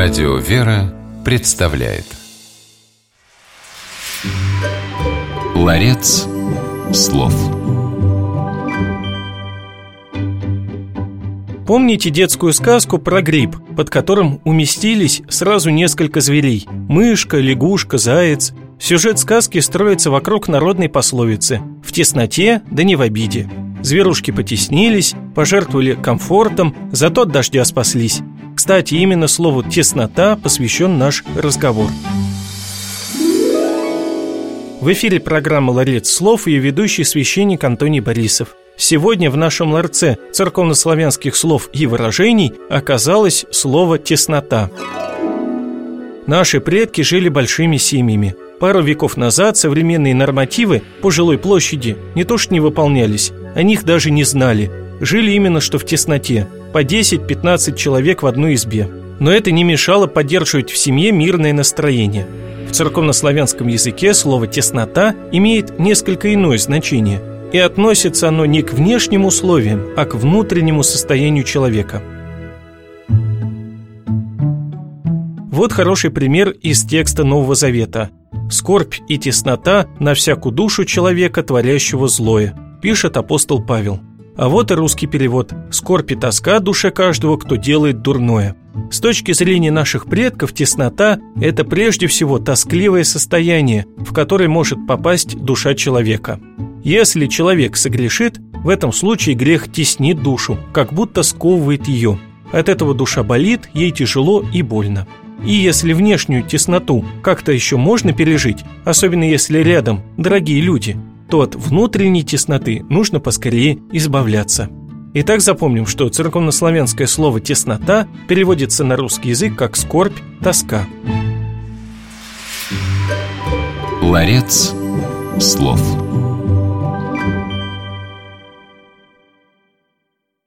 Радио «Вера» представляет Ларец слов Помните детскую сказку про гриб, под которым уместились сразу несколько зверей – мышка, лягушка, заяц – Сюжет сказки строится вокруг народной пословицы «в тесноте, да не в обиде». Зверушки потеснились, пожертвовали комфортом, зато от дождя спаслись. Кстати, именно слову «теснота» посвящен наш разговор. В эфире программа «Ларец слов» и ведущий священник Антоний Борисов. Сегодня в нашем ларце церковнославянских слов и выражений оказалось слово «теснота». Наши предки жили большими семьями – Пару веков назад современные нормативы по жилой площади не то что не выполнялись, о них даже не знали. Жили именно что в тесноте, по 10-15 человек в одной избе. Но это не мешало поддерживать в семье мирное настроение. В церковнославянском языке слово «теснота» имеет несколько иное значение, и относится оно не к внешним условиям, а к внутреннему состоянию человека – Вот хороший пример из текста Нового Завета. «Скорбь и теснота на всякую душу человека, творящего злое», пишет апостол Павел. А вот и русский перевод «Скорбь и тоска душе каждого, кто делает дурное». С точки зрения наших предков, теснота – это прежде всего тоскливое состояние, в которое может попасть душа человека. Если человек согрешит, в этом случае грех теснит душу, как будто сковывает ее. От этого душа болит, ей тяжело и больно. И если внешнюю тесноту как-то еще можно пережить, особенно если рядом дорогие люди, то от внутренней тесноты нужно поскорее избавляться. Итак, запомним, что церковнославянское слово «теснота» переводится на русский язык как «скорбь», «тоска». Ларец слов.